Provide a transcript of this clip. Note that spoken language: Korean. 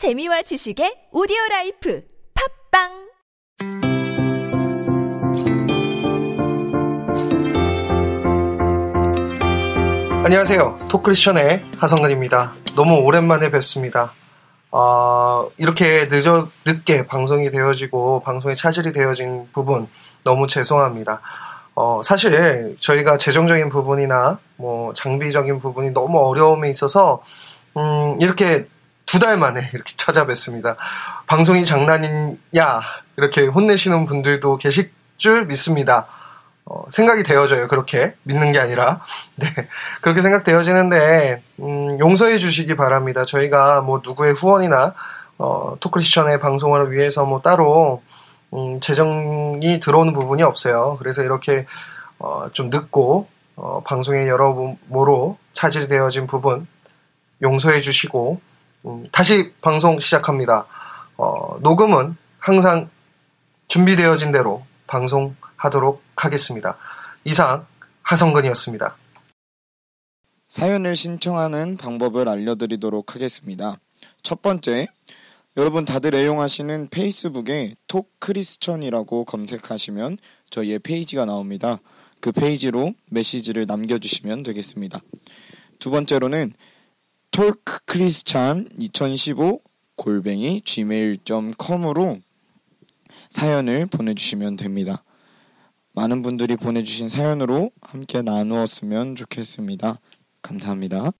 재미와 지식의 audio life 팟빵 안녕하세요. 토크리션의 하성근입니다. 너무 오랜만에 뵙습니다. 어, 이렇게 늦어, 늦게 방송이 되어지고 방송에 차질이 되어진 부분 너무 죄송합니다. 어, 사실 저희가 재정적인 부분이나 뭐 장비적인 부분이 너무 어려움에 있어서 음, 이렇게 두 달 만에 이렇게 찾아뵙습니다. 방송이 장난이냐 이렇게 혼내시는 분들도 계실 줄 믿습니다. 어, 생각이 되어져요. 그렇게 믿는 게 아니라 네 그렇게 생각되어지는데 음, 용서해 주시기 바랍니다. 저희가 뭐 누구의 후원이나 어, 토크리션의 방송을 위해서 뭐 따로 음, 재정이 들어오는 부분이 없어요. 그래서 이렇게 어, 좀 늦고 어, 방송에 여러모로 차질되어진 부분 용서해 주시고 음, 다시 방송 시작합니다. 어, 녹음은 항상 준비되어진 대로 방송하도록 하겠습니다. 이상 하성근이었습니다. 사연을 신청하는 방법을 알려드리도록 하겠습니다. 첫 번째, 여러분 다들 애용하시는 페이스북에 톡크리스천이라고 검색하시면 저희의 페이지가 나옵니다. 그 페이지로 메시지를 남겨주시면 되겠습니다. 두 번째로는 톨크크리스찬 2015 골뱅이 gmail.com으로 사연을 보내주시면 됩니다. 많은 분들이 보내주신 사연으로 함께 나누었으면 좋겠습니다. 감사합니다.